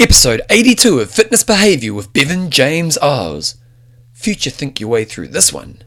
Episode 82 of Fitness Behaviour with Bevan James Oz. Future think your way through this one.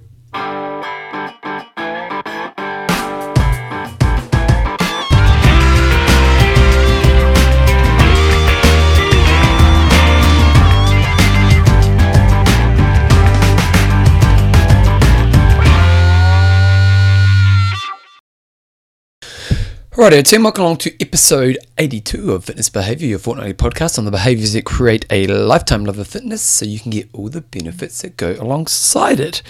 Righto, team, welcome along to episode 82 of Fitness Behaviour, your fortnightly podcast on the behaviours that create a lifetime love of fitness so you can get all the benefits that go alongside it.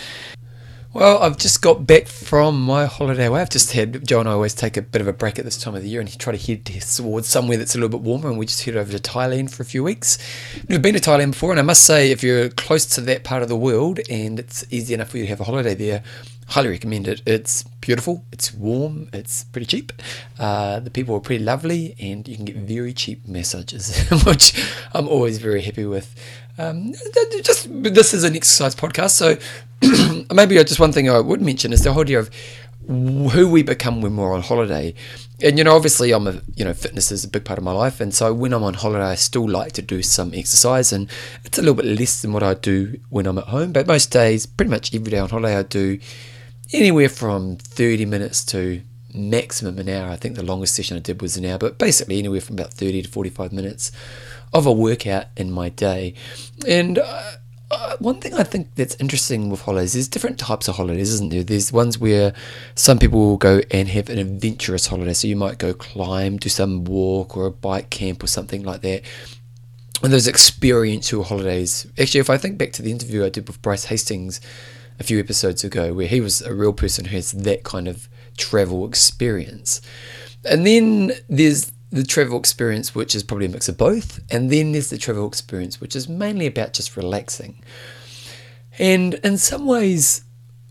Well, I've just got back from my holiday away. I've just had, Joe and I always take a bit of a break at this time of the year and he try to head towards somewhere that's a little bit warmer and we just head over to Thailand for a few weeks. We've been to Thailand before and I must say if you're close to that part of the world and it's easy enough for you to have a holiday there, highly recommend it. It's beautiful, it's warm, it's pretty cheap. Uh, the people are pretty lovely, and you can get very cheap massages, which I'm always very happy with. Um, just this is an exercise podcast, so maybe just one thing I would mention is the whole idea of who we become when we're on holiday. And you know, obviously, I'm a you know, fitness is a big part of my life, and so when I'm on holiday, I still like to do some exercise, and it's a little bit less than what I do when I'm at home. But most days, pretty much every day on holiday, I do anywhere from 30 minutes to maximum an hour. I think the longest session I did was an hour, but basically anywhere from about 30 to 45 minutes of a workout in my day. And uh, uh, one thing I think that's interesting with holidays, there's different types of holidays, isn't there? There's ones where some people will go and have an adventurous holiday. So you might go climb, do some walk or a bike camp or something like that. And those experiential holidays. Actually, if I think back to the interview I did with Bryce Hastings a few episodes ago, where he was a real person who has that kind of travel experience. And then there's the travel experience, which is probably a mix of both. And then there's the travel experience, which is mainly about just relaxing. And in some ways,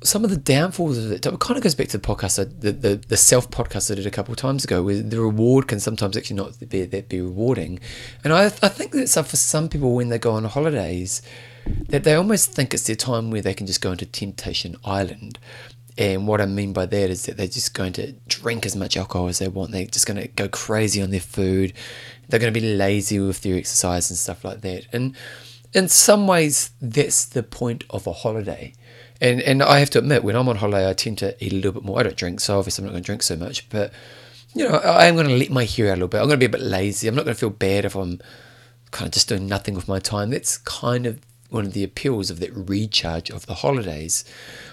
some of the downfalls of it, it kind of goes back to the podcast, the, the, the self podcast I did a couple of times ago, where the reward can sometimes actually not be that be rewarding. And I, I think that for some people, when they go on holidays, that they almost think it's their time where they can just go into Temptation Island. And what I mean by that is that they're just going to drink as much alcohol as they want. They're just going to go crazy on their food. They're going to be lazy with their exercise and stuff like that. And in some ways, that's the point of a holiday. And and I have to admit, when I'm on holiday, I tend to eat a little bit more. I don't drink, so obviously I'm not going to drink so much. But you know, I am going to let my hair out a little bit. I'm going to be a bit lazy. I'm not going to feel bad if I'm kind of just doing nothing with my time. That's kind of one of the appeals of that recharge of the holidays.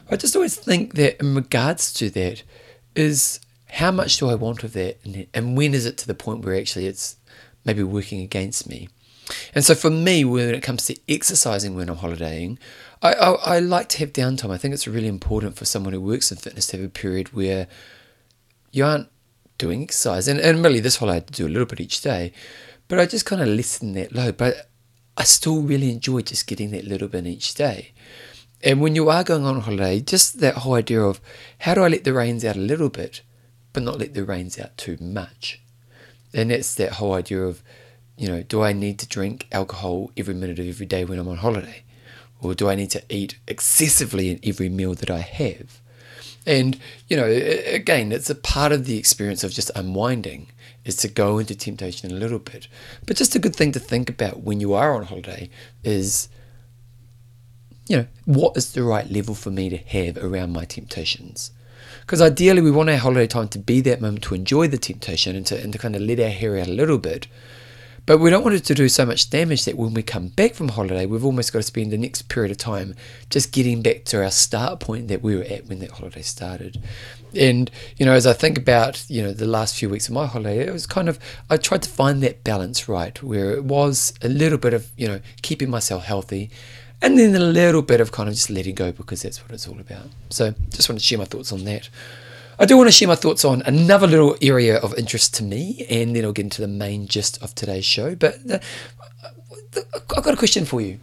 I just always think that in regards to that is how much do I want of that and when is it to the point where actually it's maybe working against me. And so for me, when it comes to exercising when I'm holidaying, I, I, I like to have downtime. I think it's really important for someone who works in fitness to have a period where you aren't doing exercise. And, and really, this holiday I do a little bit each day, but I just kind of lessen that load. But I still really enjoy just getting that little bit each day. And when you are going on holiday, just that whole idea of how do I let the reins out a little bit, but not let the reins out too much. And that's that whole idea of, you know, do I need to drink alcohol every minute of every day when I'm on holiday? Or do I need to eat excessively in every meal that I have? And, you know, again, it's a part of the experience of just unwinding is to go into temptation a little bit. But just a good thing to think about when you are on holiday is, you know, what is the right level for me to have around my temptations? Because ideally, we want our holiday time to be that moment to enjoy the temptation and to, and to kind of let our hair out a little bit. But we don't want it to do so much damage that when we come back from holiday, we've almost got to spend the next period of time just getting back to our start point that we were at when that holiday started. And, you know, as I think about, you know, the last few weeks of my holiday, it was kind of, I tried to find that balance right, where it was a little bit of, you know, keeping myself healthy and then a little bit of kind of just letting go because that's what it's all about. So just want to share my thoughts on that. I do want to share my thoughts on another little area of interest to me, and then I'll get into the main gist of today's show. But the, the, I've got a question for you,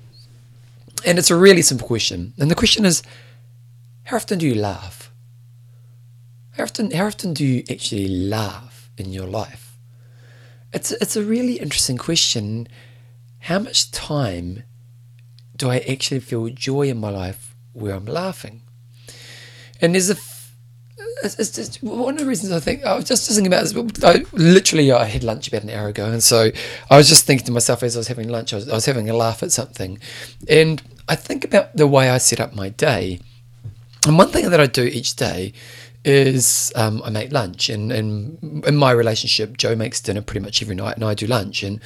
and it's a really simple question. And the question is, how often do you laugh? How often, how often do you actually laugh in your life? It's it's a really interesting question. How much time do I actually feel joy in my life where I'm laughing? And there's a it's, it's just one of the reasons I think I was just thinking about this. I, literally, I had lunch about an hour ago, and so I was just thinking to myself as I was having lunch, I was, I was having a laugh at something, and I think about the way I set up my day. And one thing that I do each day is um, I make lunch, and, and in my relationship, Joe makes dinner pretty much every night, and I do lunch. And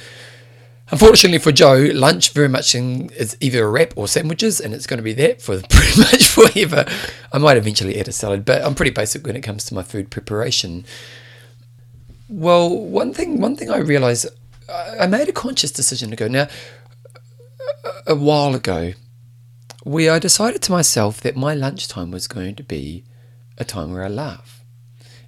unfortunately for Joe, lunch very much in, is either a wrap or sandwiches, and it's going to be that for pretty much forever. I might eventually add a salad, but I'm pretty basic when it comes to my food preparation. Well, one thing, one thing I realised, I made a conscious decision to go now. A while ago, we I decided to myself that my lunchtime was going to be a time where I laugh.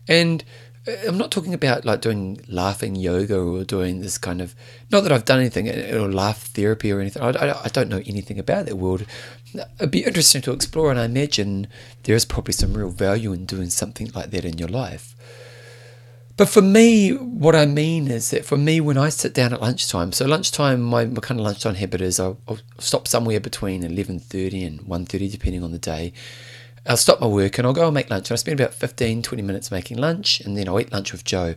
And I'm not talking about like doing laughing yoga or doing this kind of, not that I've done anything, or laugh therapy or anything. I, I, I don't know anything about that world. It'd be interesting to explore, and I imagine there is probably some real value in doing something like that in your life. But for me, what I mean is that for me, when I sit down at lunchtime, so lunchtime, my, my kind of lunchtime habit is I'll, I'll stop somewhere between 11.30 and 1.30, depending on the day, I'll stop my work and I'll go and make lunch. And I spend about 15, 20 minutes making lunch and then I'll eat lunch with Joe.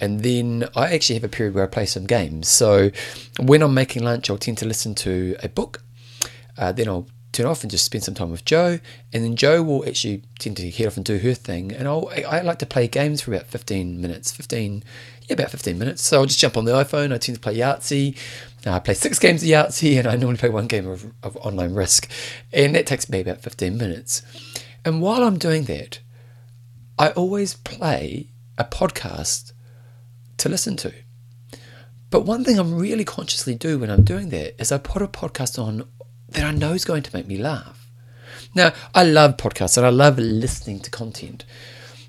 And then I actually have a period where I play some games. So when I'm making lunch, I'll tend to listen to a book. Uh, then I'll turn off and just spend some time with Joe. And then Joe will actually tend to head off and do her thing. And I'll, I like to play games for about 15 minutes, 15, yeah, about 15 minutes. So I'll just jump on the iPhone. I tend to play Yahtzee. Uh, I play six games of Yahtzee and I normally play one game of, of online risk. And that takes me about 15 minutes. And while I'm doing that, I always play a podcast to listen to. But one thing I'm really consciously do when I'm doing that is I put a podcast on that I know is going to make me laugh. Now, I love podcasts and I love listening to content.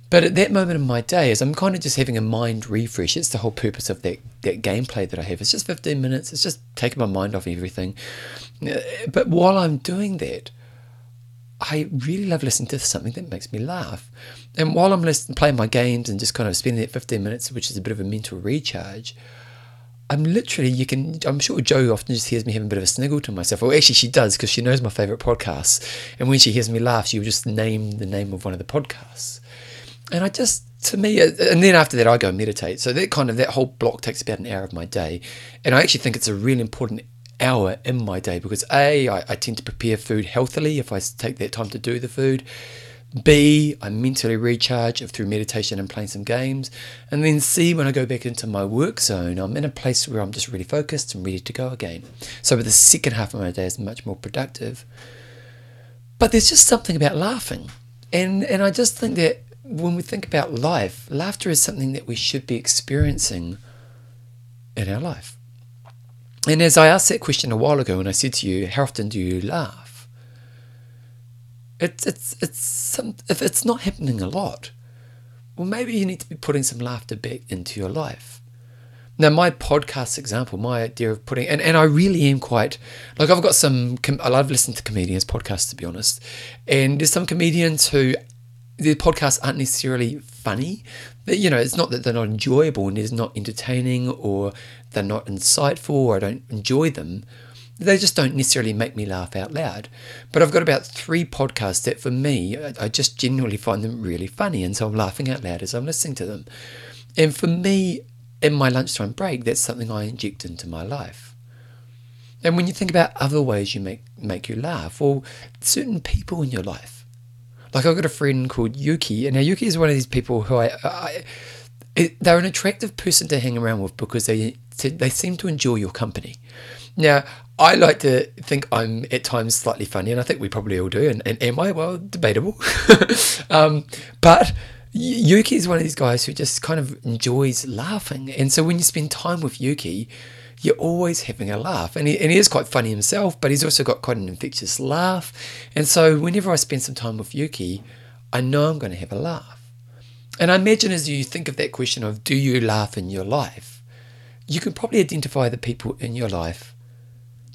But at that moment in my day, as I'm kind of just having a mind refresh, it's the whole purpose of that, that gameplay that I have. It's just 15 minutes, it's just taking my mind off everything. Uh, but while I'm doing that, I really love listening to something that makes me laugh. And while I'm listening, playing my games and just kind of spending that 15 minutes, which is a bit of a mental recharge, I'm literally, you can, I'm sure Joe often just hears me having a bit of a sniggle to myself. Well, actually, she does because she knows my favourite podcasts. And when she hears me laugh, she will just name the name of one of the podcasts. And I just, to me, uh, and then after that, I go meditate. So that kind of, that whole block takes about an hour of my day. And I actually think it's a really important hour in my day because A, I, I tend to prepare food healthily if I take that time to do the food. B, I mentally recharge through meditation and playing some games. And then C, when I go back into my work zone, I'm in a place where I'm just really focused and ready to go again. So the second half of my day is much more productive. But there's just something about laughing. And and I just think that when we think about life, laughter is something that we should be experiencing in our life. And as I asked that question a while ago, and I said to you, how often do you laugh? It's it's it's some if it's not happening a lot, well maybe you need to be putting some laughter back into your life. Now my podcast example, my idea of putting and, and I really am quite like I've got some I love listening to comedians podcasts to be honest, and there's some comedians who their podcasts aren't necessarily funny. But, you know, it's not that they're not enjoyable and they're not entertaining or they're not insightful or I don't enjoy them. They just don't necessarily make me laugh out loud. But I've got about three podcasts that for me, I just genuinely find them really funny. And so I'm laughing out loud as I'm listening to them. And for me, in my lunchtime break, that's something I inject into my life. And when you think about other ways you make, make you laugh, or certain people in your life, like I've got a friend called Yuki, and now Yuki is one of these people who I, I it, they're an attractive person to hang around with because they they seem to enjoy your company. Now, I like to think I'm at times slightly funny, and I think we probably all do. And, and am I? Well, debatable. um, but Yuki is one of these guys who just kind of enjoys laughing. And so when you spend time with Yuki, you're always having a laugh. And he, and he is quite funny himself, but he's also got quite an infectious laugh. And so whenever I spend some time with Yuki, I know I'm going to have a laugh. And I imagine as you think of that question of do you laugh in your life, you can probably identify the people in your life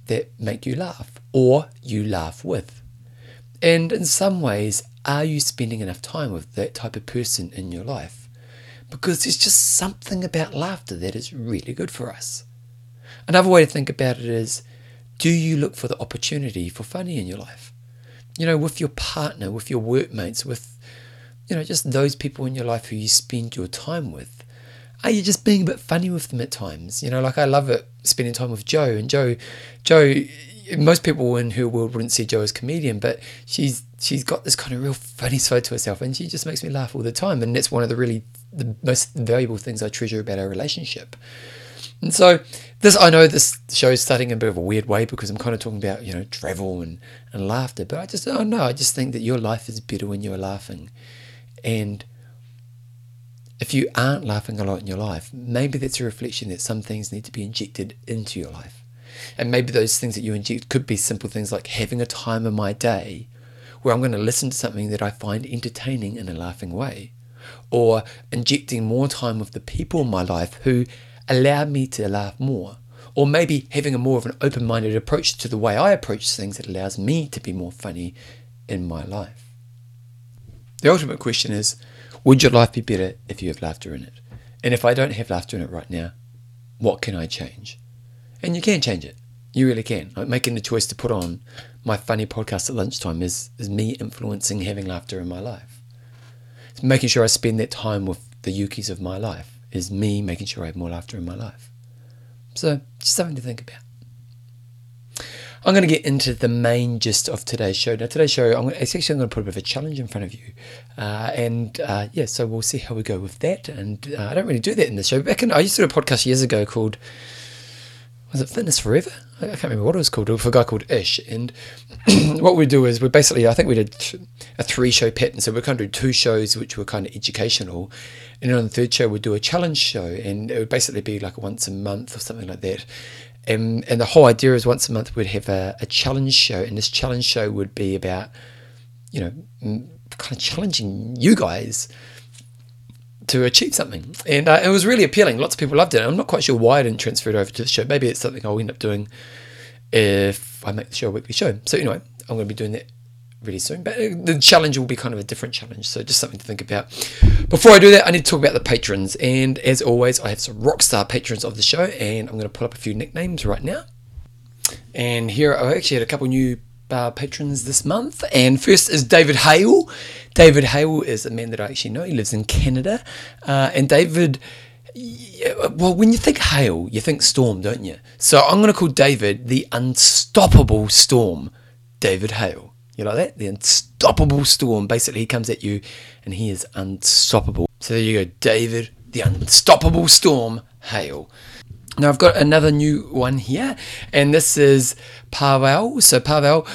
that make you laugh or you laugh with. And in some ways, are you spending enough time with that type of person in your life? Because there's just something about laughter that is really good for us. Another way to think about it is do you look for the opportunity for funny in your life? You know, with your partner, with your workmates, with you know, just those people in your life who you spend your time with. Are you just being a bit funny with them at times? You know, like I love it spending time with Joe and Joe, Joe. Most people in her world wouldn't see Joe as a comedian, but she's she's got this kind of real funny side to herself, and she just makes me laugh all the time. And that's one of the really the most valuable things I treasure about our relationship. And so this I know this show is starting in a bit of a weird way because I'm kind of talking about, you know, travel and, and laughter. But I just oh no, I just think that your life is better when you're laughing. And if you aren't laughing a lot in your life, maybe that's a reflection that some things need to be injected into your life. And maybe those things that you inject could be simple things like having a time in my day where I'm going to listen to something that I find entertaining in a laughing way. Or injecting more time with the people in my life who allow me to laugh more. Or maybe having a more of an open minded approach to the way I approach things that allows me to be more funny in my life. The ultimate question is would your life be better if you have laughter in it? And if I don't have laughter in it right now, what can I change? And you can change it. You really can. Like making the choice to put on my funny podcast at lunchtime is, is me influencing having laughter in my life. It's making sure I spend that time with the Yukis of my life is me making sure I have more laughter in my life. So, just something to think about. I'm going to get into the main gist of today's show. Now, today's show, I'm to, actually I'm going to put a bit of a challenge in front of you, uh, and uh, yeah, so we'll see how we go with that. And uh, I don't really do that in the show. Back in, I used to do a podcast years ago called was it Fitness Forever? I can't remember what it was called. It was a guy called Ish. And what we do is we basically, I think we did a three show pattern. So we kind of do two shows which were kind of educational. And then on the third show, we'd do a challenge show. And it would basically be like once a month or something like that. And, and the whole idea is once a month we'd have a, a challenge show, and this challenge show would be about, you know, kind of challenging you guys to achieve something. And uh, it was really appealing. Lots of people loved it. I'm not quite sure why I didn't transfer it over to the show. Maybe it's something I'll end up doing if I make the show a weekly show. So anyway, I'm going to be doing that really soon. But uh, the challenge will be kind of a different challenge. So just something to think about. Before I do that, I need to talk about the patrons. And as always, I have some rock star patrons of the show. And I'm going to pull up a few nicknames right now. And here I actually had a couple new uh, patrons this month. And first is David Hale. David Hale is a man that I actually know. He lives in Canada. Uh, and David, well, when you think Hale, you think storm, don't you? So I'm going to call David the unstoppable storm. David Hale. You like that? The unstoppable storm. Basically, he comes at you and he is unstoppable. So there you go, David, the unstoppable storm, hail. Now I've got another new one here, and this is Pavel. So Pavel,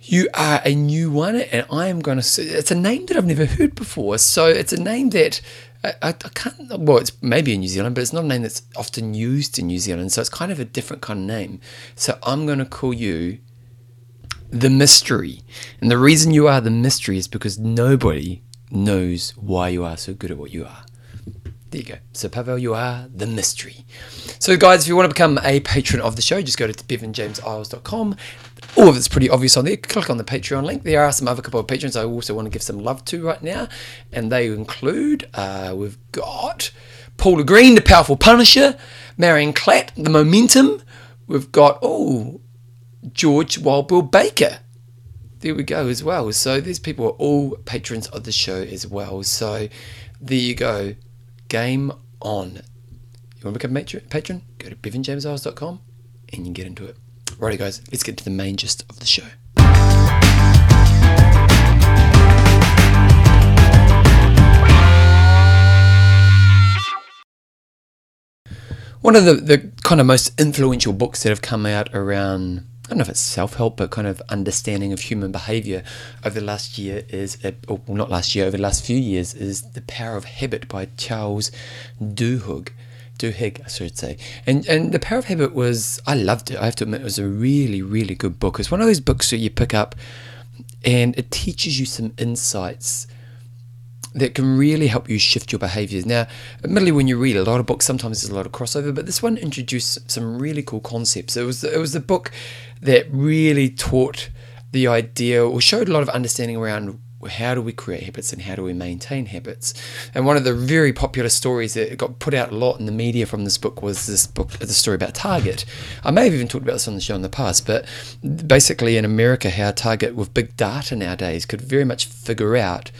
you are a new one, and I am going to it's a name that I've never heard before. So it's a name that I, I, I, can't. Well, it's maybe in New Zealand, but it's not a name that's often used in New Zealand. So it's kind of a different kind of name. So I'm going to call you the mystery, and the reason you are the mystery is because nobody knows why you are so good at what you are. There you go. So, Pavel, you are the mystery. So, guys, if you want to become a patron of the show, just go to bevanjameseyles.com. All of it's pretty obvious on there. Click on the Patreon link. There are some other couple of patrons I also want to give some love to right now, and they include uh, we've got Paula Green, the Powerful Punisher, Marion Clatt, the Momentum. We've got, oh, George Wild Bill Baker. There we go as well. So, these people are all patrons of the show as well. So, there you go game on. You want to become a patron? Go to bevanjameseyles.com and you can get into it. Righty, guys, let's get to the main gist of the show. One of the, the kind of most influential books that have come out around I don't know if it's self help, but kind of understanding of human behavior over the last year is, uh, or not last year, over the last few years, is The Power of Habit by Charles Duhigg. Duhigg, I should say. And and The Power of Habit was, I loved it. I have to admit, it was a really, really good book. It's one of those books that you pick up and it teaches you some insights that can really help you shift your behaviors. Now, admittedly, when you read a lot of books, sometimes there's a lot of crossover, but this one introduced some really cool concepts. It was it was the book that really taught the idea or showed a lot of understanding around how do we create habits and how do we maintain habits. And one of the very popular stories that got put out a lot in the media from this book was this book, the story about Target. I may have even talked about this on the show in the past, but basically in America, how Target with big data nowadays could very much figure out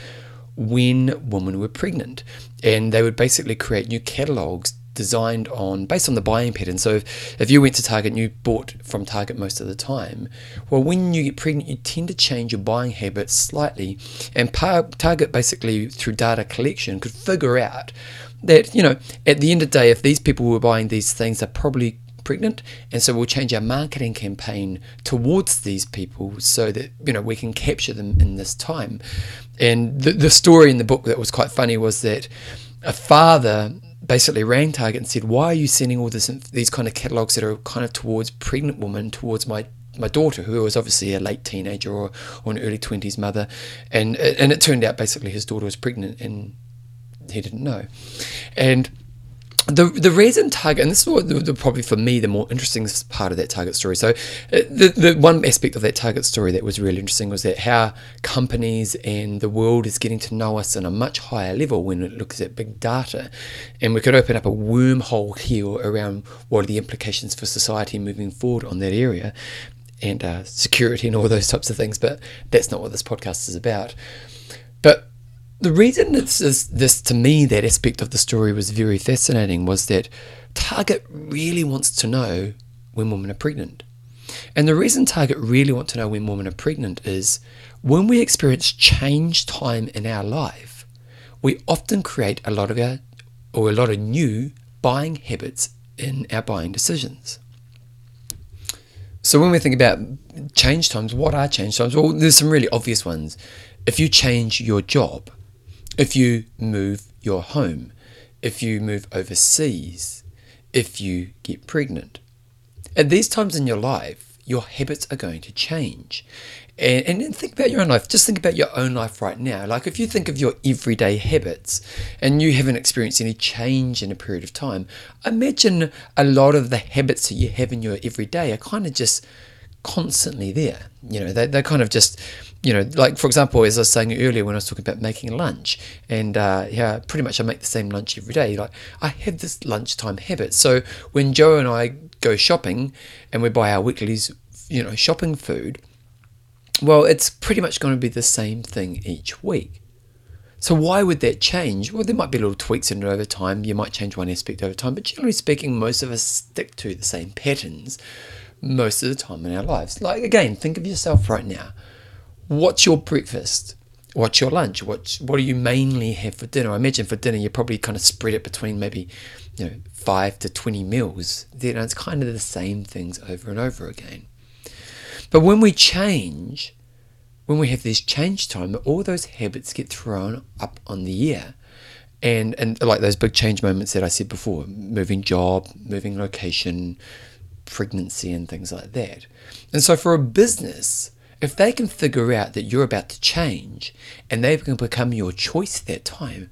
when women were pregnant. And they would basically create new catalogs designed on based on the buying pattern. So if, if you went to Target and you bought from Target most of the time, well, when you get pregnant, you tend to change your buying habits slightly. And Target basically through data collection could figure out that you know at the end of the day, if these people were buying these things, they're probably pregnant. And so we'll change our marketing campaign towards these people so that you know we can capture them in this time. And the, the story in the book that was quite funny was that a father basically rang Target and said, "Why are you sending all this these kind of catalogs that are kind of towards pregnant women, towards my my daughter, who was obviously a late teenager or, or an early twenties mother?" And and it turned out basically his daughter was pregnant and he didn't know, and the the reason target and this is what the, the, probably for me the more interesting part of that target story. So uh, the, the one aspect of that target story that was really interesting was that how companies and the world is getting to know us on a much higher level when it looks at big data. And we could open up a wormhole here around what are the implications for society moving forward on that area and uh, security and all those types of things but that's not what this podcast is about. But the reason it's this to me that aspect of the story was very fascinating was that Target really wants to know when women are pregnant. And the reason Target really want to know when women are pregnant is when we experience change time in our life, we often create a lot of our or a lot of new buying habits in our buying decisions. So when we think about change times, what are change times? Well, there's some really obvious ones. If you change your job, if you move your home, if you move overseas, if you get pregnant. At these times in your life, your habits are going to change. And, and think about your own life. Just think about your own life right now. Like if you think of your everyday habits and you haven't experienced any change in a period of time, imagine a lot of the habits that you have in your everyday are kind of just constantly there. You know, they, they're kind of just you know, like for example, as I was saying earlier when I was talking about making lunch, and uh, yeah, pretty much I make the same lunch every day. Like I have this lunchtime habit. So when Joe and I go shopping and we buy our weekly's, you know, shopping food, well, it's pretty much going to be the same thing each week. So why would that change? Well, there might be little tweaks in it over time. You might change one aspect over time, but generally speaking, most of us stick to the same patterns most of the time in our lives. Like again, think of yourself right now what's your breakfast? What's your lunch? What what do you mainly have for dinner? I imagine for dinner you probably kind of spread it between maybe, you know, five to twenty meals. Know, it's kind of the same things over and over again. But when we change, when we have this change time, all those habits get thrown up on the air. And and like those big change moments that I said before, moving job, moving location, pregnancy and things like that. And so for a business, if they can figure out that you're about to change and they can become your choice at that time,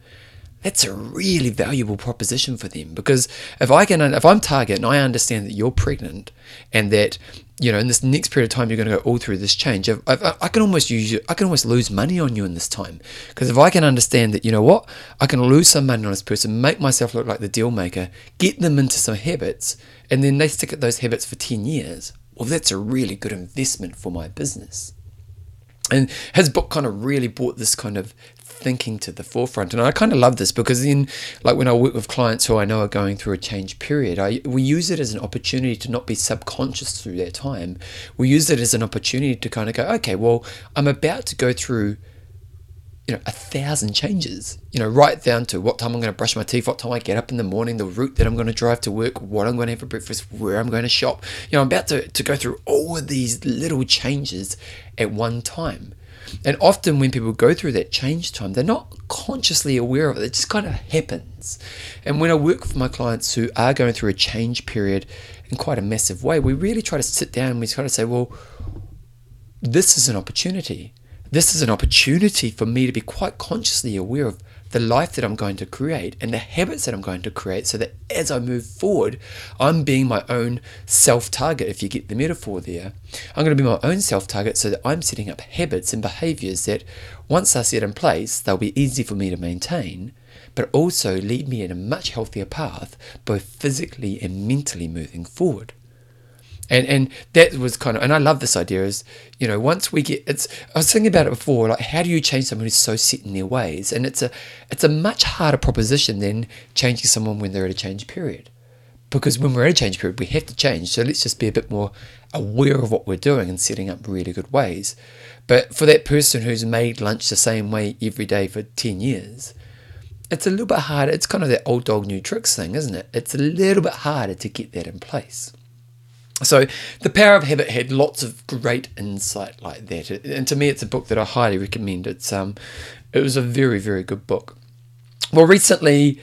that's a really valuable proposition for them. Because if I can if I'm target and I understand that you're pregnant and that you know in this next period of time you're going to go all through this change if, if, I can almost use I can almost lose money on you in this time. Because if I can understand that you know what I can lose some money on this person make myself look like the deal maker get them into some habits and then they stick at those habits for 10 years well, that's a really good investment for my business. And his book kind of really brought this kind of thinking to the forefront. And I kind of love this because then, like when I work with clients who I know are going through a change period, I we use it as an opportunity to not be subconscious through their time. We use it as an opportunity to kind of go, okay, well, I'm about to go through you know, a thousand changes, you know, right down to what time I'm going to brush my teeth, what time I get up in the morning, the route that I'm going to drive to work, what I'm going to have for breakfast, where I'm going to shop. You know, I'm about to, to go through all of these little changes at one time. And often when people go through that change time, they're not consciously aware of it. It just kind of happens. And when I work with my clients who are going through a change period in quite a massive way, we really try to sit down and we try to say, well, this is an opportunity this is an opportunity for me to be quite consciously aware of the life that I'm going to create and the habits that I'm going to create so that as I move forward, I'm being my own self target, if you get the metaphor there. I'm going to be my own self target so that I'm setting up habits and behaviors that once they're set in place, they'll be easy for me to maintain, but also lead me in a much healthier path, both physically and mentally moving forward. And and that was kind of and I love this idea is you know once we get it's I was thinking about it before like how do you change someone who's so set in their ways? And it's a it's a much harder proposition than changing someone when they're at a change period. Because when we're at a change period we have to change. So let's just be a bit more aware of what we're doing and setting up really good ways. But for that person who's made lunch the same way every day for 10 years it's a little bit harder. It's kind of that old dog new tricks thing isn't it? It's a little bit harder to get that in place so, The Power of Habit had lots of great insight like that. And to me, it's a book that I highly recommend. It's um, It was a very, very good book. Well, recently,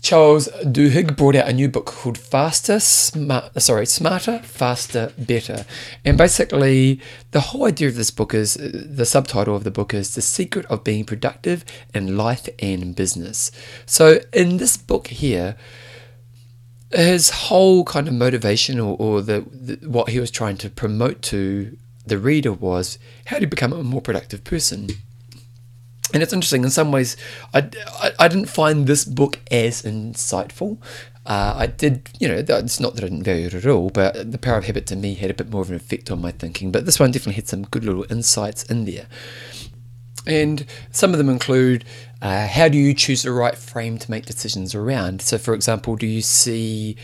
Charles Duhigg brought out a new book called Faster, Smart, sorry, Smarter, Faster, Better. And basically, the whole idea of this book is the subtitle of the book is The Secret of Being Productive in Life and Business. So, in this book here, his whole kind of motivation or, or the, the, what he was trying to promote to the reader was how to become a more productive person. And it's interesting in some ways. I, I, I didn't find this book as insightful. Uh, I did, you know, it's not that I didn't value it at all, but The Power of Habit to me had a bit more of an effect on my thinking. But this one definitely had some good little insights in there. And some of them include uh, how do you choose the right frame to make decisions around? So, for example, do you see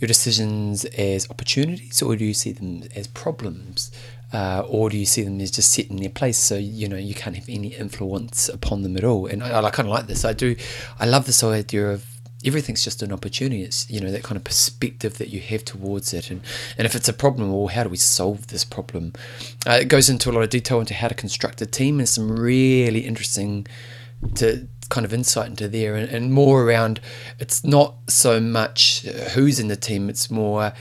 your decisions as opportunities or do you see them as problems? Uh, or do you see them as just set in their place so you know you can't have any influence upon them at all and I, I kind of like this i do i love this idea of everything's just an opportunity. It's you know that kind of perspective that you have towards it, and and if it's a problem, well, how do we solve this problem? Uh, it goes into a lot of detail into how to construct a team, and some really interesting to kind of insight into there, and, and more around. It's not so much who's in the team; it's more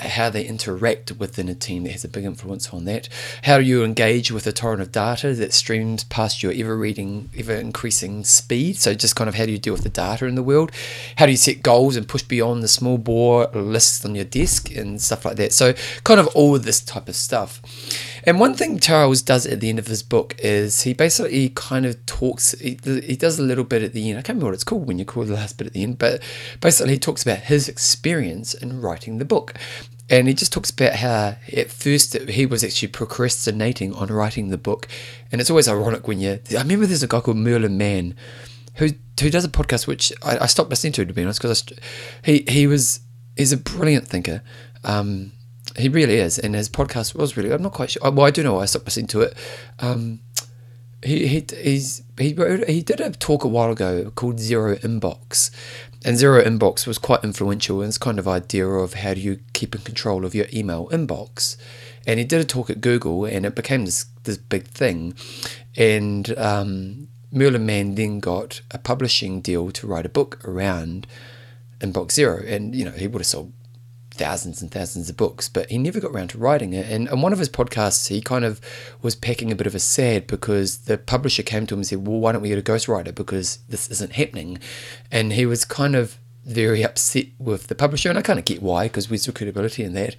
how they interact within a team that has a big influence on that. How do you engage with a torrent of data that streams past your ever reading, ever increasing speed? So, just kind of how do you deal with the data in the world? How do you set goals and push beyond the small bore lists on your desk and stuff like that? So, kind of all of this type of stuff. And one thing Charles does at the end of his book is he basically kind of talks, he, he does a little bit at the end. I can't remember what it's called when you call the last bit at the end, but basically he talks about his experience in writing the book. And he just talks about how at first he was actually procrastinating on writing the book. And it's always ironic when you. I remember there's a guy called Merlin Mann who who does a podcast which I, I stopped listening to, to be honest, because he, he was. He's a brilliant thinker. Um, he really is, and his podcast was really. I'm not quite sure. Well, I do know. Why I stopped listening to it. Um, he he he's, he wrote, he did a talk a while ago called Zero Inbox, and Zero Inbox was quite influential in this kind of idea of how do you keep in control of your email inbox. And he did a talk at Google, and it became this this big thing. And um, Merlin Mann then got a publishing deal to write a book around Inbox Zero, and you know he would have sold thousands and thousands of books, but he never got around to writing it. And on one of his podcasts, he kind of was packing a bit of a sad because the publisher came to him and said, Well, why don't we get a ghostwriter? Because this isn't happening. And he was kind of very upset with the publisher, and I kind of get why, because we saw credibility in that.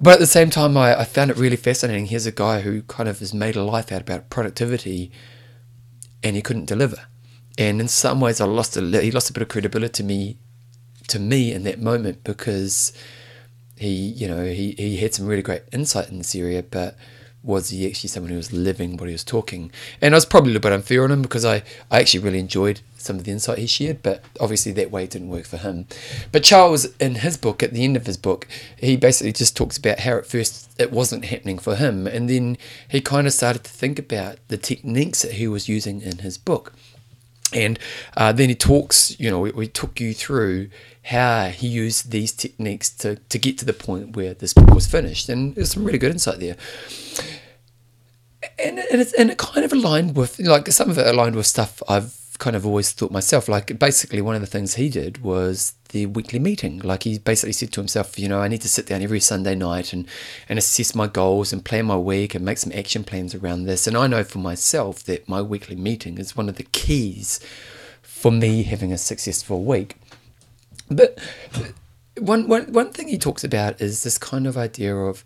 But at the same time, I, I found it really fascinating. Here's a guy who kind of has made a life out about productivity, and he couldn't deliver. And in some ways, I lost a he lost a bit of credibility to me, to me in that moment because he, you know, he, he had some really great insight in this area, but was he actually someone who was living what he was talking? And I was probably a little bit unfair on him because I, I actually really enjoyed some of the insight he shared, but obviously that way didn't work for him. But Charles, in his book, at the end of his book, he basically just talks about how at first it wasn't happening for him, and then he kind of started to think about the techniques that he was using in his book. And uh, then he talks, you know, we, we, took you through how he used these techniques to, to get to the point where this book was finished. And there's some really good insight there. And, and, it's, and it kind of aligned with, like, some of it aligned with stuff I've kind of always thought myself. Like, basically, one of the things he did was the weekly meeting. Like, he basically said to himself, you know, I need to sit down every Sunday night and, and assess my goals and plan my week and make some action plans around this. And I know for myself that my weekly meeting is one of the keys for me having a successful week. But one, one, one thing he talks about is this kind of idea of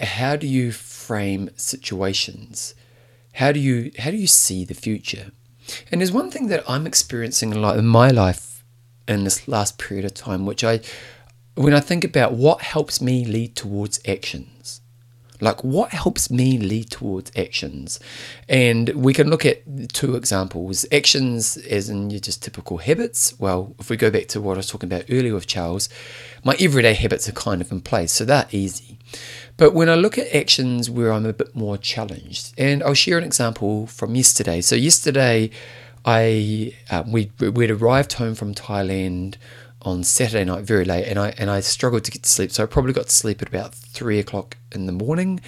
how do you frame situations? How do you how do you see the future? And there's one thing that I'm experiencing a lot in my life in this last period of time, which I when I think about what helps me lead towards actions. Like, what helps me lead towards actions? And we can look at two examples actions, as in your just typical habits. Well, if we go back to what I was talking about earlier with Charles, my everyday habits are kind of in place, so they're easy. But when I look at actions where I'm a bit more challenged, and I'll share an example from yesterday. So, yesterday, I uh, we we'd arrived home from Thailand on Saturday night very late, and I and I struggled to get to sleep. So I probably got to sleep at about three o'clock in the morning,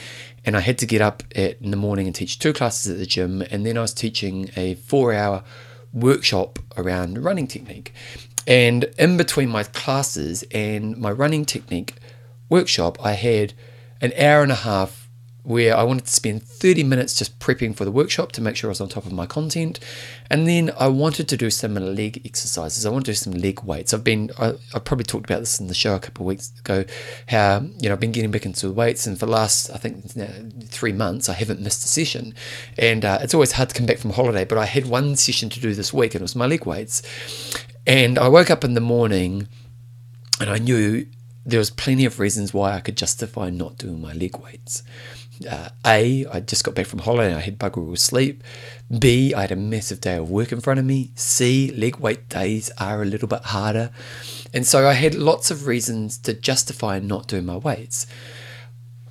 and I had to get up at, in the morning and teach two classes at the gym, and then I was teaching a four-hour workshop around running technique. And in between my classes and my running technique workshop, I had an hour and a half where I wanted to spend 30 minutes just prepping for the workshop to make sure I was on top of my content. And then I wanted to do some leg exercises. I want to do some leg weights. I've been, I, I probably talked about this in the show a couple of weeks ago, how, you know, I've been getting back into weights. And for the last, I think, three months, I haven't missed a session. And uh, it's always hard to come back from holiday, but I had one session to do this week and it was my leg weights. And I woke up in the morning and I knew there was plenty of reasons why I could justify not doing my leg weights uh, A, I just got back from holiday and I had bugger all sleep. B, I had a massive day of work in front of me. C, leg weight days are a little bit harder. And so I had lots of reasons to justify not doing my weights.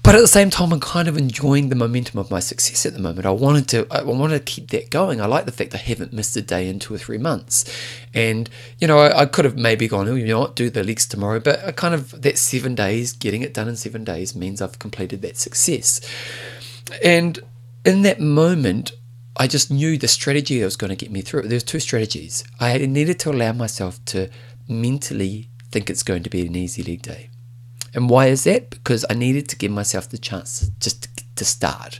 But at the same time, I'm kind of enjoying the momentum of my success at the moment. I wanted to, I wanted to keep that going. I like the fact I haven't missed a day in two or three months, and you know, I, I could have maybe gone, oh, you know what, do the legs tomorrow. But I kind of that seven days, getting it done in seven days means I've completed that success. And in that moment, I just knew the strategy that was going to get me through. There was two strategies. I needed to allow myself to mentally think it's going to be an easy leg day. And why is that? Because I needed to give myself the chance just to, to start.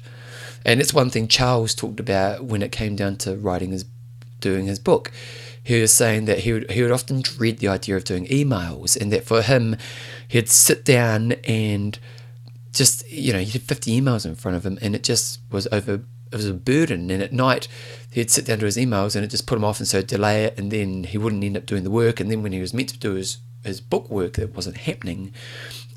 And it's one thing Charles talked about when it came down to writing his, doing his book. He was saying that he would, he would often dread the idea of doing emails, and that for him, he'd sit down and just, you know, he had 50 emails in front of him, and it just was over it was a burden. And at night, he'd sit down to his emails and it just put him off, and so delay it, and then he wouldn't end up doing the work. And then when he was meant to do his his book work, that wasn't happening.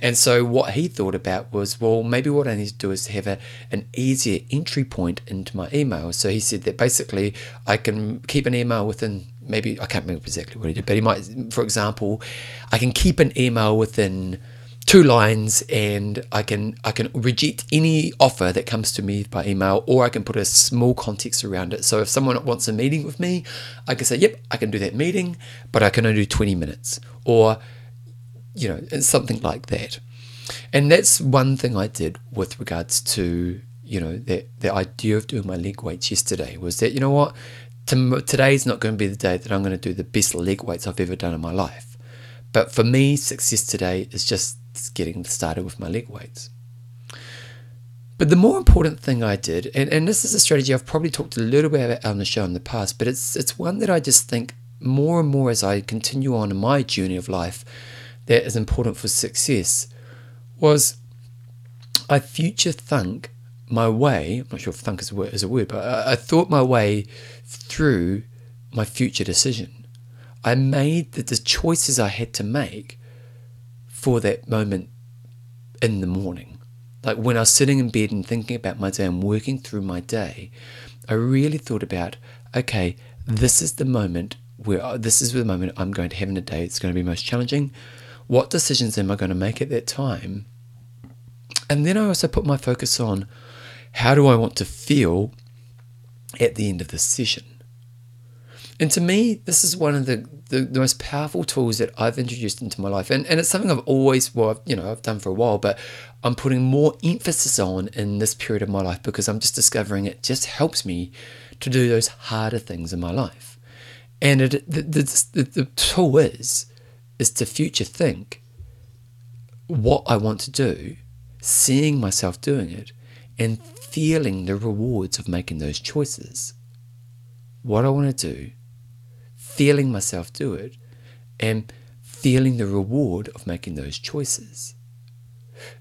And so what he thought about was, well, maybe what I need to do is have a, an easier entry point into my email. So he said that basically I can keep an email within maybe I can't remember exactly what he did, but he might, for example, I can keep an email within two lines and I can I can reject any offer that comes to me by email or I can put a small context around it. So if someone wants a meeting with me, I can say, "Yep, I can do that meeting, but I can only do 20 minutes." Or you know, something like that. And that's one thing I did with regards to, you know, the, the idea of doing my leg weights yesterday was that, you know what, today's not going to be the day that I'm going to do the best leg weights I've ever done in my life. But for me, success today is just getting started with my leg weights. But the more important thing I did, and, and this is a strategy I've probably talked a little bit about on the show in the past, but it's it's one that I just think more and more as I continue on in my journey of life, that is important for success was I future thunk my way. I'm not sure if thunk is a word, is a word but I, I thought my way through my future decision. I made the, the choices I had to make for that moment in the morning. Like when I was sitting in bed and thinking about my day and working through my day, I really thought about okay, this is the moment where oh, this is the moment I'm going to have in a day. It's going to be most challenging what decisions am I going to make at that time? And then I also put my focus on how do I want to feel at the end of the session? And to me, this is one of the, the, the, most powerful tools that I've introduced into my life. And, and it's something I've always, well, you know, I've done for a while, but I'm putting more emphasis on in this period of my life because I'm just discovering it just helps me to do those harder things in my life. And it, the, the, the, the tool is is to future think what I want to do, seeing myself doing it, and feeling the rewards of making those choices. What I want to do, feeling myself do it, and feeling the reward of making those choices.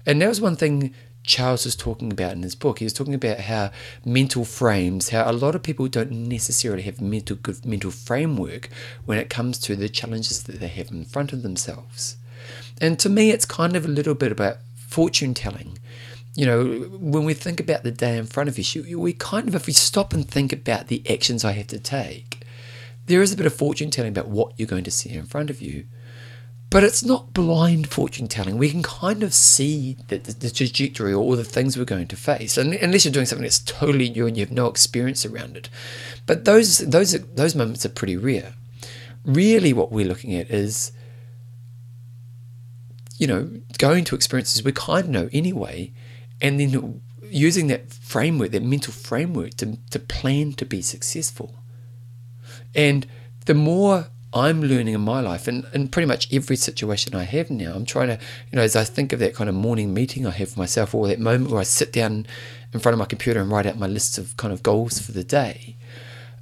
And that was one thing Charles was talking about in his book. He was talking about how mental frames, how a lot of people don't necessarily have mental good mental framework when it comes to the challenges that they have in front of themselves. And to me, it's kind of a little bit about fortune telling. You know, when we think about the day in front of us, we kind of, if we stop and think about the actions I have to take, there is a bit of fortune telling about what you're going to see in front of you. But it's not blind fortune telling. We can kind of see the, the, trajectory or the things we're going to face, and, unless you're doing something that's totally new and you have no experience around it. But those those those moments are pretty rare. Really, what we're looking at is, you know, going to experiences we kind of know anyway, and then using that framework, that mental framework, to to plan to be successful. And the more I'm learning in my life, and in pretty much every situation I have now, I'm trying to, you know, as I think of that kind of morning meeting I have for myself, or that moment where I sit down in front of my computer and write out my lists of kind of goals for the day,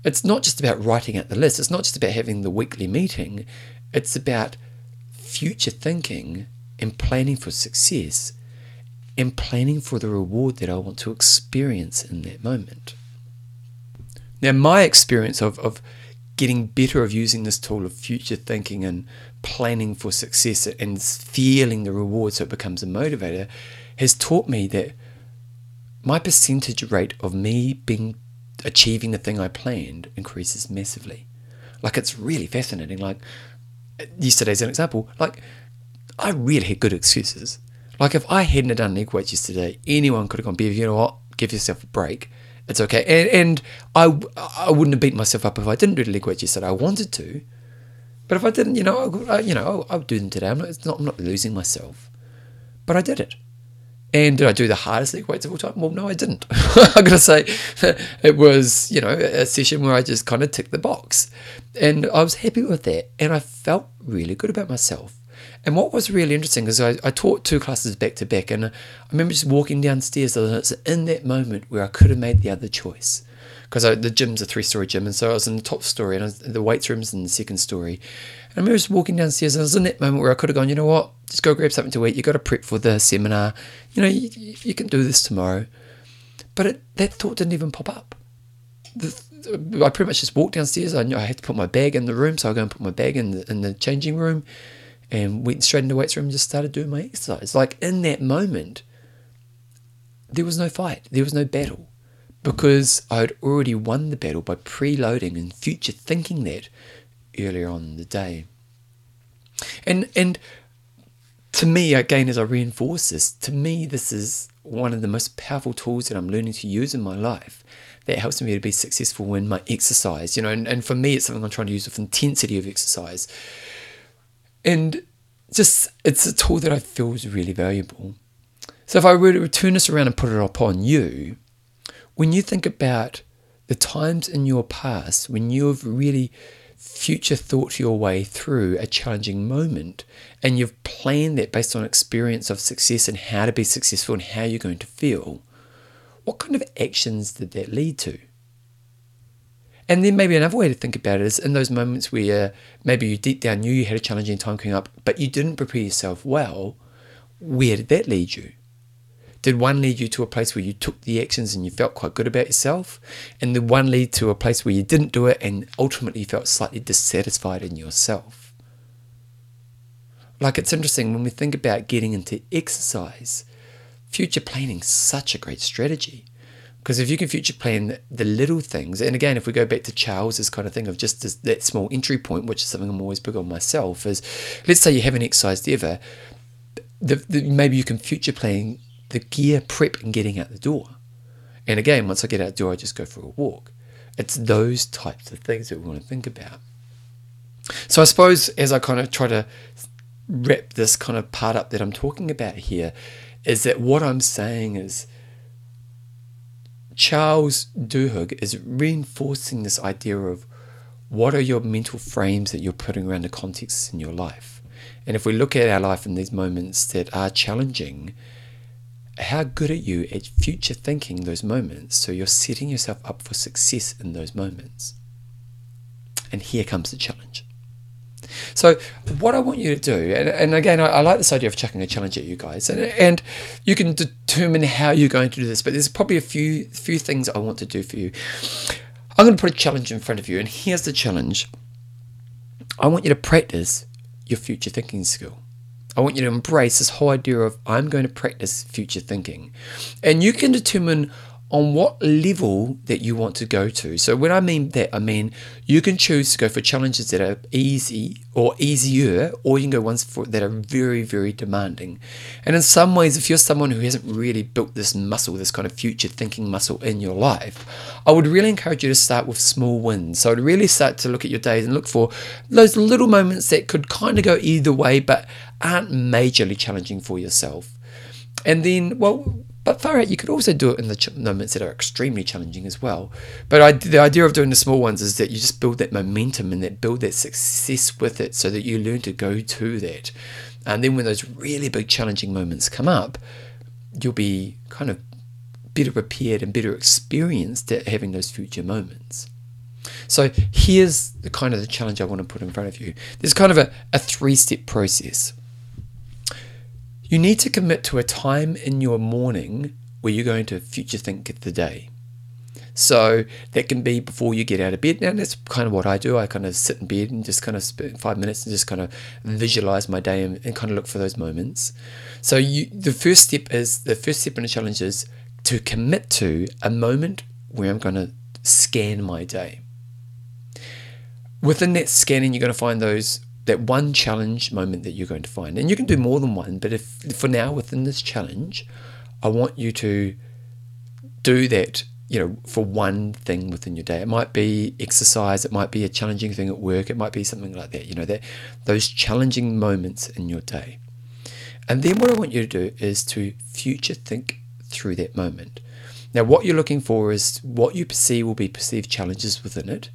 it's not just about writing out the list, it's not just about having the weekly meeting, it's about future thinking and planning for success and planning for the reward that I want to experience in that moment. Now, my experience of, of getting better of using this tool of future thinking and planning for success and feeling the reward so it becomes a motivator has taught me that my percentage rate of me being achieving the thing I planned increases massively. Like it's really fascinating. Like yesterday's an example. Like I really had good excuses. Like if I hadn't done leg weights yesterday, anyone could have gone, Bev, you know what? Give yourself a break. It's okay. And, and I, I wouldn't have beat myself up if I didn't do the leg weights yesterday. I wanted to. But if I didn't, you know, I, you know, I would do them today. I'm not, not, I'm not losing myself. But I did it. And did I do the hardest leg weights of all time? Well, no, I didn't. Going to say it was, you know, a session where I just kind of ticked the box. And I was happy with that. And I felt really good about myself. And what was really interesting is I, I taught two classes back to back, and I remember just walking downstairs, and it's in that moment where I could have made the other choice. Because the gym's a three story gym, and so I was in the top story, and was, the weights room's in the second story. And I remember just walking downstairs, and I was in that moment where I could have gone, you know what, just go grab something to eat. You got to prep for the seminar. You know, you, you can do this tomorrow. But it, that thought didn't even pop up. The, I pretty much just walked downstairs. I knew I had to put my bag in the room, so I go and put my bag in the, in the changing room and went straight into weights room and just started doing my exercise. Like in that moment, there was no fight, there was no battle, because I had already won the battle by preloading and future thinking that earlier on in the day. And and to me, again, as I reinforce this, to me, this is one of the most powerful tools that I'm learning to use in my life that helps me to be successful in my exercise. You know, and, and for me, it's something I'm trying to use with intensity of exercise. And just it's a tool that I feel is really valuable. So if I were to turn this around and put it upon you, when you think about the times in your past when you've really future thought your way through a challenging moment and you've planned that based on experience of success and how to be successful and how you're going to feel, what kind of actions did that lead to? And then maybe another way to think about it is in those moments where maybe you deep down knew you had a challenging time coming up, but you didn't prepare yourself well, where did that lead you? Did one lead you to a place where you took the actions and you felt quite good about yourself? And did one lead to a place where you didn't do it and ultimately felt slightly dissatisfied in yourself? Like it's interesting when we think about getting into exercise, future planning such a great strategy because if you can future plan the little things, and again, if we go back to Charles's kind of thing of just this, that small entry point, which is something I'm always big on myself, is let's say you haven't exercised ever, the, the, maybe you can future plan the gear prep and getting out the door. And again, once I get out the door, I just go for a walk. It's those types of things that we want to think about. So I suppose as I kind of try to wrap this kind of part up that I'm talking about here, is that what I'm saying is Charles Duhigg is reinforcing this idea of what are your mental frames that you're putting around the contexts in your life. And if we look at our life in these moments that are challenging, how good are you at future thinking those moments so you're setting yourself up for success in those moments? And here comes the challenge. So, what I want you to do, and, and again, I, I, like this idea of chucking a challenge at you guys, and, and you can determine how you're going to do this, but there's probably a few few things I want to do for you. I'm going to put a challenge in front of you, and here's the challenge I want you to practice your future thinking skill. I want you to embrace this whole idea of I'm going to practice future thinking. And you can determine on what level that you want to go to. So when I mean that, I mean you can choose to go for challenges that are easy or easier, or you can go ones for that are very, very demanding. And in some ways, if you're someone who hasn't really built this muscle, this kind of future thinking muscle in your life, I would really encourage you to start with small wins. So I'd really start to look at your days and look for those little moments that could kind of go either way, but aren't majorly challenging for yourself. And then, well, but far out, you could also do it in the ch- moments that are extremely challenging as well. But I, the idea of doing the small ones is that you just build that momentum and that build that success with it so that you learn to go to that. And then when those really big challenging moments come up, you'll be kind of better prepared and better experienced at having those future moments. So here's the kind of the challenge I want to put in front of you. There's kind of a, a three-step process. You need to commit to a time in your morning where you're going to future think the day. So that can be before you get out of bed. Now that's kind of what I do. I kind of sit in bed and just kind of spend five minutes and just kind of visualize my day and, and kind of look for those moments. So you, the first step is the first step in the challenge is to commit to a moment where I'm going to scan my day. Within that scanning, you're going to find those that one challenge moment that you're going to find. And you can do more than one, but if for now within this challenge, I want you to do that, you know, for one thing within your day. It might be exercise, it might be a challenging thing at work, it might be something like that, you know, that those challenging moments in your day. And then what I want you to do is to future think through that moment. Now, what you're looking for is what you perceive will be perceived challenges within it,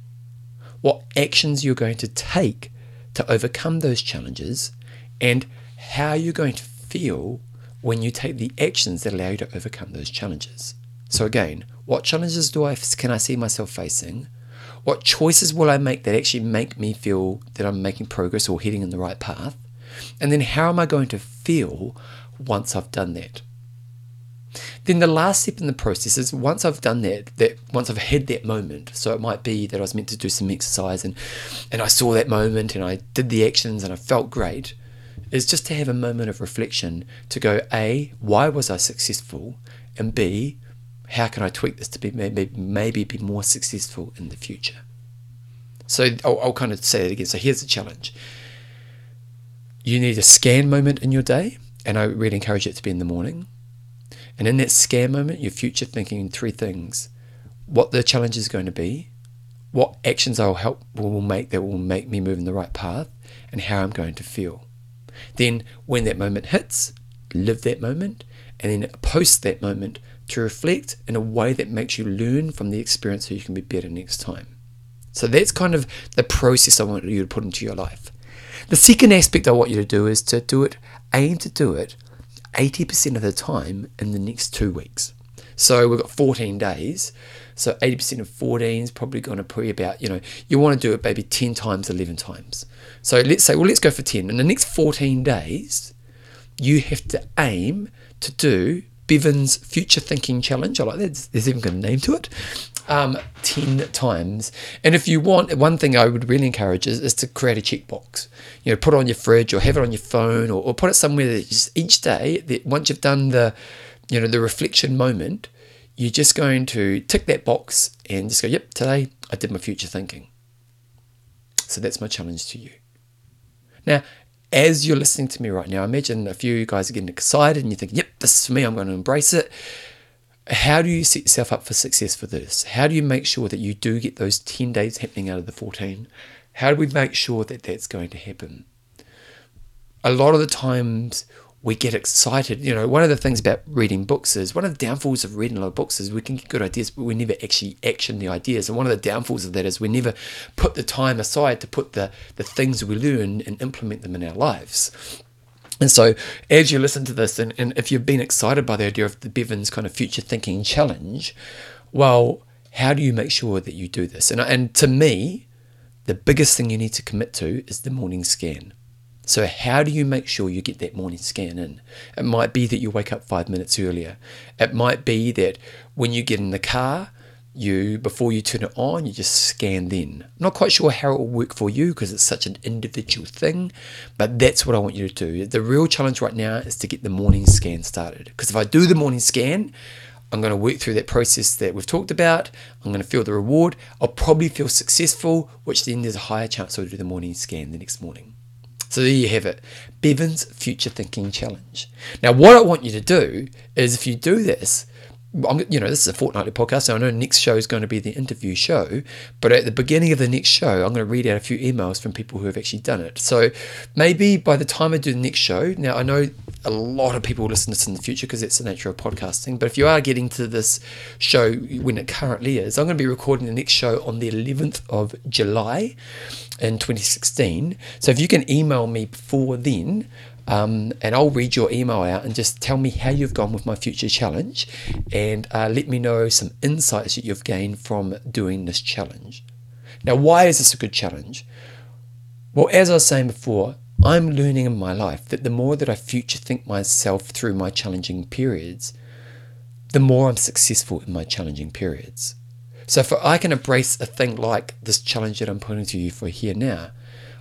what actions you're going to take to overcome those challenges and how you're going to feel when you take the actions that allow you to overcome those challenges. So again, what challenges do I can I see myself facing? What choices will I make that actually make me feel that I'm making progress or heading in the right path? And then how am I going to feel once I've done that? Then the last step in the process is once I've done that, that once I've had that moment, so it might be that I was meant to do some exercise and, and I saw that moment and I did the actions and I felt great, is just to have a moment of reflection to go, A, why was I successful? And B, how can I tweak this to be maybe, maybe be more successful in the future? So I'll, I'll kind of say it again. So here's the challenge. You need a scan moment in your day, and I really encourage it to be in the morning. And in that scare moment, you're future thinking three things what the challenge is going to be, what actions I'll help will make that will make me move in the right path, and how I'm going to feel. Then, when that moment hits, live that moment, and then post that moment to reflect in a way that makes you learn from the experience so you can be better next time. So that's kind of the process I want you to put into your life. The second aspect I want you to do is to do it, aim to do it 80% of the time in the next two weeks. So we've got 14 days. So 80% of 14 is probably going to be about, you know, you want to do it maybe 10 times, 11 times. So let's say, well, let's go for 10. In the next 14 days, you have to aim to do Bevan's Future Thinking Challenge. I like that. There's even got a name to it. Um, 10 times. And if you want, one thing I would really encourage is, is to create a checkbox. You know, put it on your fridge or have it on your phone or, or put it somewhere that just each day, that once you've done the, you know, the reflection moment, you're just going to tick that box and just go, yep, today I did my future thinking. So that's my challenge to you. Now, as you're listening to me right now, imagine a few of you guys are getting excited and you're thinking, yep, this is for me, I'm going to embrace it. How do you set yourself up for success for this? How do you make sure that you do get those 10 days happening out of the 14? How do we make sure that that's going to happen? A lot of the times we get excited. You know, one of the things about reading books is one of the downfalls of reading a lot of books is we can get good ideas, but we never actually action the ideas. And one of the downfalls of that is we never put the time aside to put the, the things we learn and implement them in our lives. And so, as you listen to this, and, and if you've been excited by the idea of the Bevan's kind of future thinking challenge, well, how do you make sure that you do this? And, and to me, the biggest thing you need to commit to is the morning scan. So, how do you make sure you get that morning scan in? It might be that you wake up five minutes earlier. It might be that when you get in the car, you before you turn it on you just scan then i'm not quite sure how it will work for you because it's such an individual thing but that's what i want you to do. The real challenge right now is to get the morning scan started because if i do the morning scan i'm going to work through that process that we've talked about. I'm going to feel the reward. I'll probably feel successful which then there's a higher chance i'll do the morning scan the next morning. So there you have it bevan's future thinking challenge. Now what i want you to do is if you do this you know, this is a fortnightly podcast, so I know next show is going to be the interview show. But at the beginning of the next show, I'm going to read out a few emails from people who have actually done it. So maybe by the time I do the next show, now I know a lot of people will listen to this in the future because it's the nature of podcasting. But if you are getting to this show when it currently is, I'm going to be recording the next show on the 11th of July in 2016. So if you can email me before then, um, and I'll read your email out and just tell me how you've gone with my future challenge and uh, let me know some insights that you've gained from doing this challenge. Now, why is this a good challenge? Well, as I was saying before, I'm learning in my life that the more that I future think myself through my challenging periods, the more I'm successful in my challenging periods. So, if I can embrace a thing like this challenge that I'm putting to you for here now,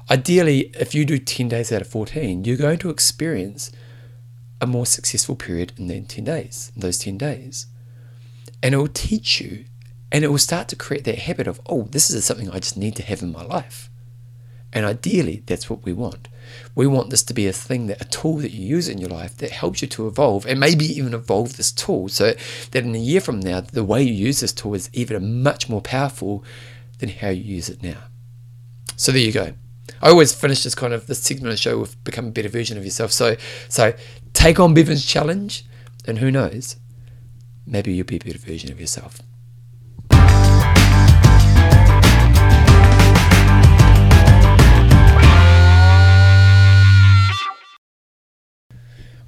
Ideally, if you do 10 days out of 14, you're going to experience a more successful period in the 10 days, those 10 days. And it will teach you and it will start to create that habit of, oh, this is something I just need to have in my life. And ideally, that's what we want. We want this to be a thing that a tool that you use in your life that helps you to evolve and maybe even evolve this tool so that in a year from now, the way you use this tool is even much more powerful than how you use it now. So there you go. I always finish this kind of this segment of the show with become a better version of yourself. So so take on Bevan's challenge, and who knows, maybe you'll be a better version of yourself.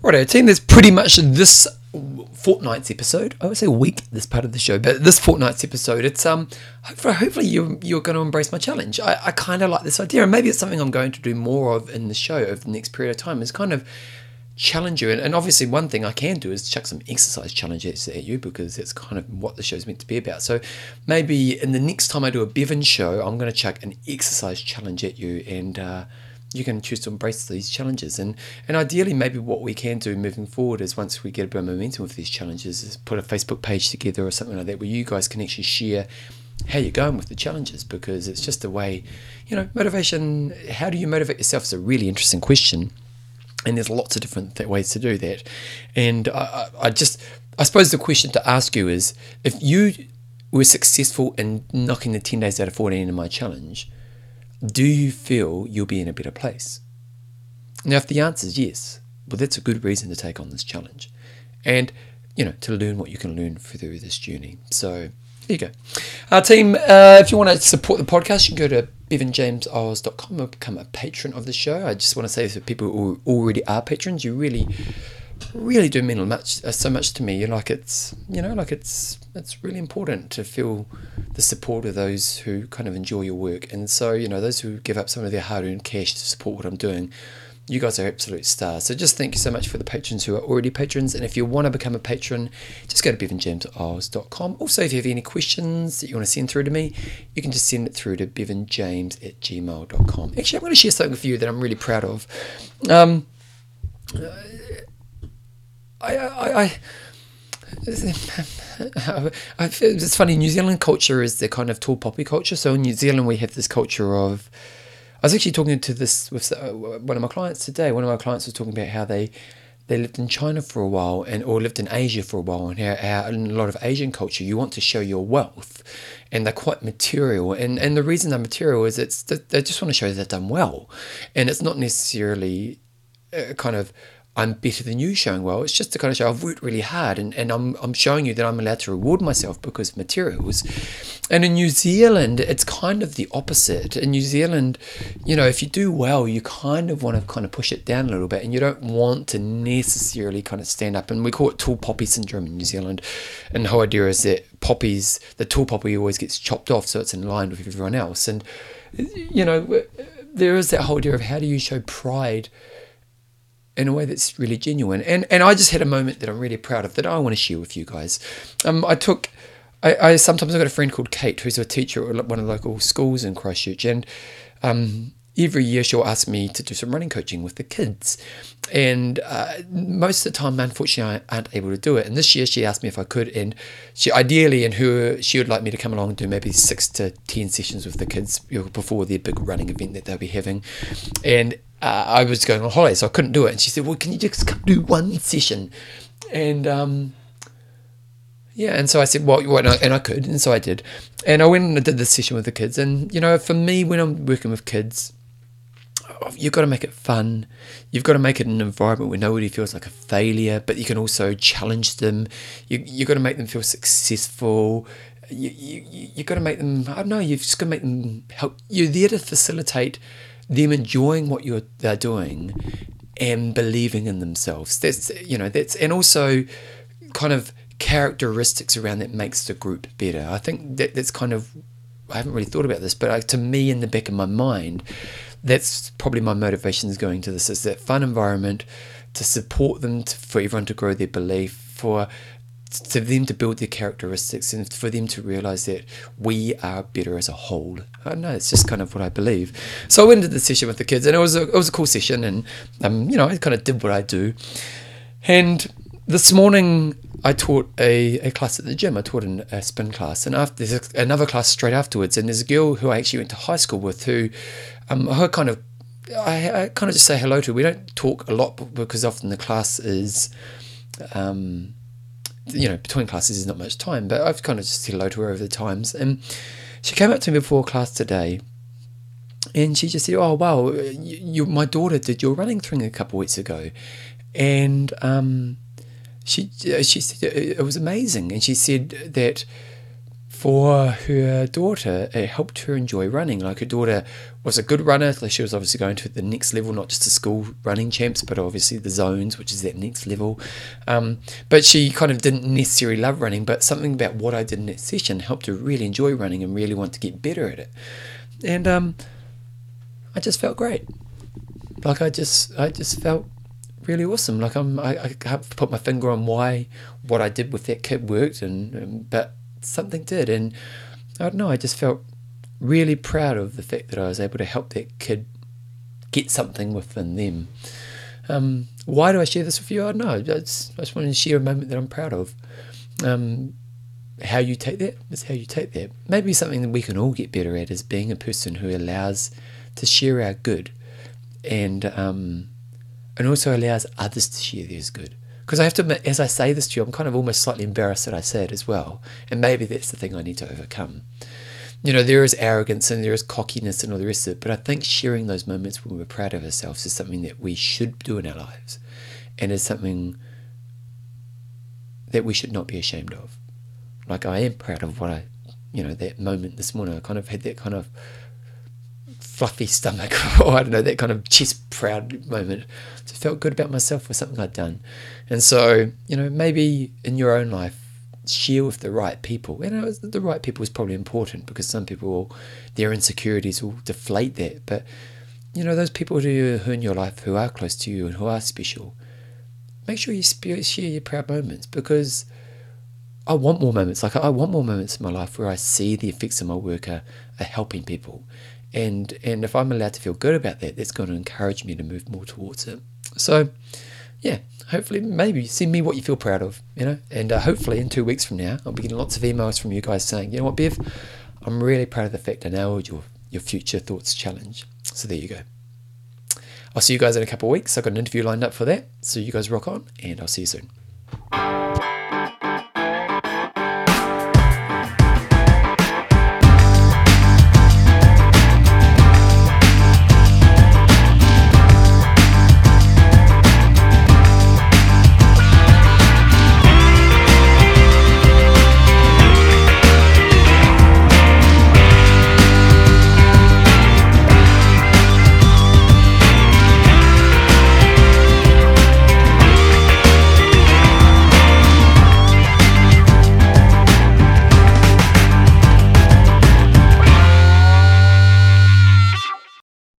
Right, our team, that's pretty much this fortnight's episode. I would say week this part of the show, but this fortnight's episode, it's um hopefully, hopefully you you're going to embrace my challenge. I, I kind of like this idea, and maybe it's something I'm going to do more of in the show over the next period of time. Is kind of challenge you, and, and obviously one thing I can do is chuck some exercise challenges at you because it's kind of what the show's meant to be about. So maybe in the next time I do a Bevan show, I'm going to chuck an exercise challenge at you and. Uh, you can choose to embrace these challenges. And, and ideally, maybe what we can do moving forward is once we get a bit of momentum with these challenges, is put a Facebook page together or something like that where you guys can actually share how you're going with the challenges because it's just a way, you know, motivation. How do you motivate yourself is a really interesting question. And there's lots of different th- ways to do that. And I, I just, I suppose the question to ask you is if you were successful in knocking the 10 days out of 14 in my challenge, do you feel you'll be in a better place? Now, if the answer is yes, well, that's a good reason to take on this challenge and, you know, to learn what you can learn through this journey. So, there you go. Our team, uh, if you want to support the podcast, you can go to bevanjameseyles.com and become a patron of the show. I just want to say for people who already are patrons, you really really do mean much uh, so much to me. You like it's you know like it's it's really important to feel the support of those who kind of enjoy your work, and so you know those who give up some of their hard-earned cash to support what I'm doing. You guys are absolute stars. So just thank you so much for the patrons who are already patrons. And if you want to become a patron, just go to bevanjameseyles.com. Also, if you have any questions that you want to send through to me, you can just send it through to bevanjames at gmail.com. Actually, I'm going to share something with you that I'm really proud of. Um, I, I, I it's funny. New Zealand culture is the kind of tall poppy culture. So in New Zealand, we have this culture of. I was actually talking to this with uh, one of my clients today. One of my clients was talking about how they they lived in China for a while and or lived in Asia for a while, and how, how in a lot of Asian culture you want to show your wealth, and they're quite material. And and the reason they're material is it's they just want to show that they've done well, and it's not necessarily uh, kind of I'm better than you showing well. It's just to kind of show I've worked really hard and, and I'm, I'm showing you that I'm allowed to reward myself because of materials. And in New Zealand, it's kind of the opposite. In New Zealand, you know, if you do well, you kind of want to kind of push it down a little bit and you don't want to necessarily kind of stand up. And we call it tall poppy syndrome in New Zealand. And the whole idea is that poppies, the tall poppy always gets chopped off so it's in line with everyone else. And, you know, there is that whole idea of how do you show pride – in a way that's really genuine. And and I just had a moment that I'm really proud of that I want to share with you guys. Um, I took I, I sometimes I've got a friend called Kate who's a teacher at one of the local schools in Christchurch, and um, every year she'll ask me to do some running coaching with the kids. And uh, most of the time, unfortunately, I aren't able to do it. And this year she asked me if I could. And she ideally, and her, she would like me to come along and do maybe six to 10 sessions with the kids before their big running event that they'll be having. And uh, I was going on holiday, so I couldn't do it. And she said, Well, can you just come do one session? And, um, yeah, and so I said, well, well and, I, could, and so I did. And I went and I did this session with the kids. And, you know, for me, when I'm working with kids, you've got to make it fun. You've got to make it an environment where nobody feels like a failure, but you can also challenge them. You you've got to make them feel successful. You you you got to make them. I don't know. You've just got to make them help. You're there to facilitate them enjoying what you're they're doing and believing in themselves. That's you know that's and also kind of characteristics around that makes the group better. I think that that's kind of I haven't really thought about this, but uh, to me, in the back of my mind, that's probably my motivations going to this is that fun environment to support them to, for everyone to grow their belief for for them to build their characteristics and for them to realize that we are better as a whole. I don't know, it's just kind of what I believe. So I went into the session with the kids and it was a, it was a cool session and um, you know, I kind of did what I do. And this morning I taught a, a class at the gym. I taught an, a spin class, and after there's another class straight afterwards. And there's a girl who I actually went to high school with, who, um, her kind of, I, I kind of just say hello to. We don't talk a lot because often the class is, um, you know, between classes is not much time. But I've kind of just said hello to her over the times, and she came up to me before class today, and she just said, "Oh wow, you, you my daughter did your running thing a couple of weeks ago," and um she uh, she said it was amazing, and she said that for her daughter, it helped her enjoy running. Like her daughter was a good runner, like she was obviously going to the next level, not just the school running champs, but obviously the zones, which is that next level. Um, but she kind of didn't necessarily love running, but something about what I did in that session helped her really enjoy running and really want to get better at it. And um, I just felt great. Like I just, I just felt really awesome. Like I'm, I, I can't put my finger on why what I did with that kid worked, and, and but something did, and I don't know. I just felt really proud of the fact that I was able to help that kid get something within them. Um, why do I share this with you? I don't know. I just, I just wanted to share a moment that I'm proud of. Um, how you take that is how you take that. Maybe something that we can all get better at is being a person who allows to share our good and um, and also allows others to share theirs good. Because I have to admit, as I say this to you, I'm kind of almost slightly embarrassed that I say it as well. And maybe that's the thing I need to overcome. You know, there is arrogance and there is cockiness and all the rest of it, but I think sharing those moments when we're proud of ourselves is something that we should do in our lives and is something that we should not be ashamed of. Like, I am proud of what I, you know, that moment this morning. I kind of had that kind of fluffy stomach, or oh, I don't know, that kind of chest proud moment. Just felt good about myself for something I'd done. And so, you know, maybe in your own life, share with the right people. You know, the right people is probably important because some people, will, their insecurities will deflate that. But, you know, those people who, are in your life who are close to you and who are special, make sure you share your proud moments because I want more moments. Like, I want more moments in my life where I see the effects of my work are, are helping people and and if I'm allowed to feel good about that, that's going to encourage me to move more towards it. So, yeah, hopefully, maybe send me what you feel proud of, you know, and uh, hopefully in two weeks from now, I'll be getting lots of emails from you guys saying, you know what, Bev, I'm really proud of the fact I nailed your your future thoughts challenge. So there you go. I'll see you guys in a couple of weeks. I've got an interview lined up for that. So you guys rock on, and I'll see you soon.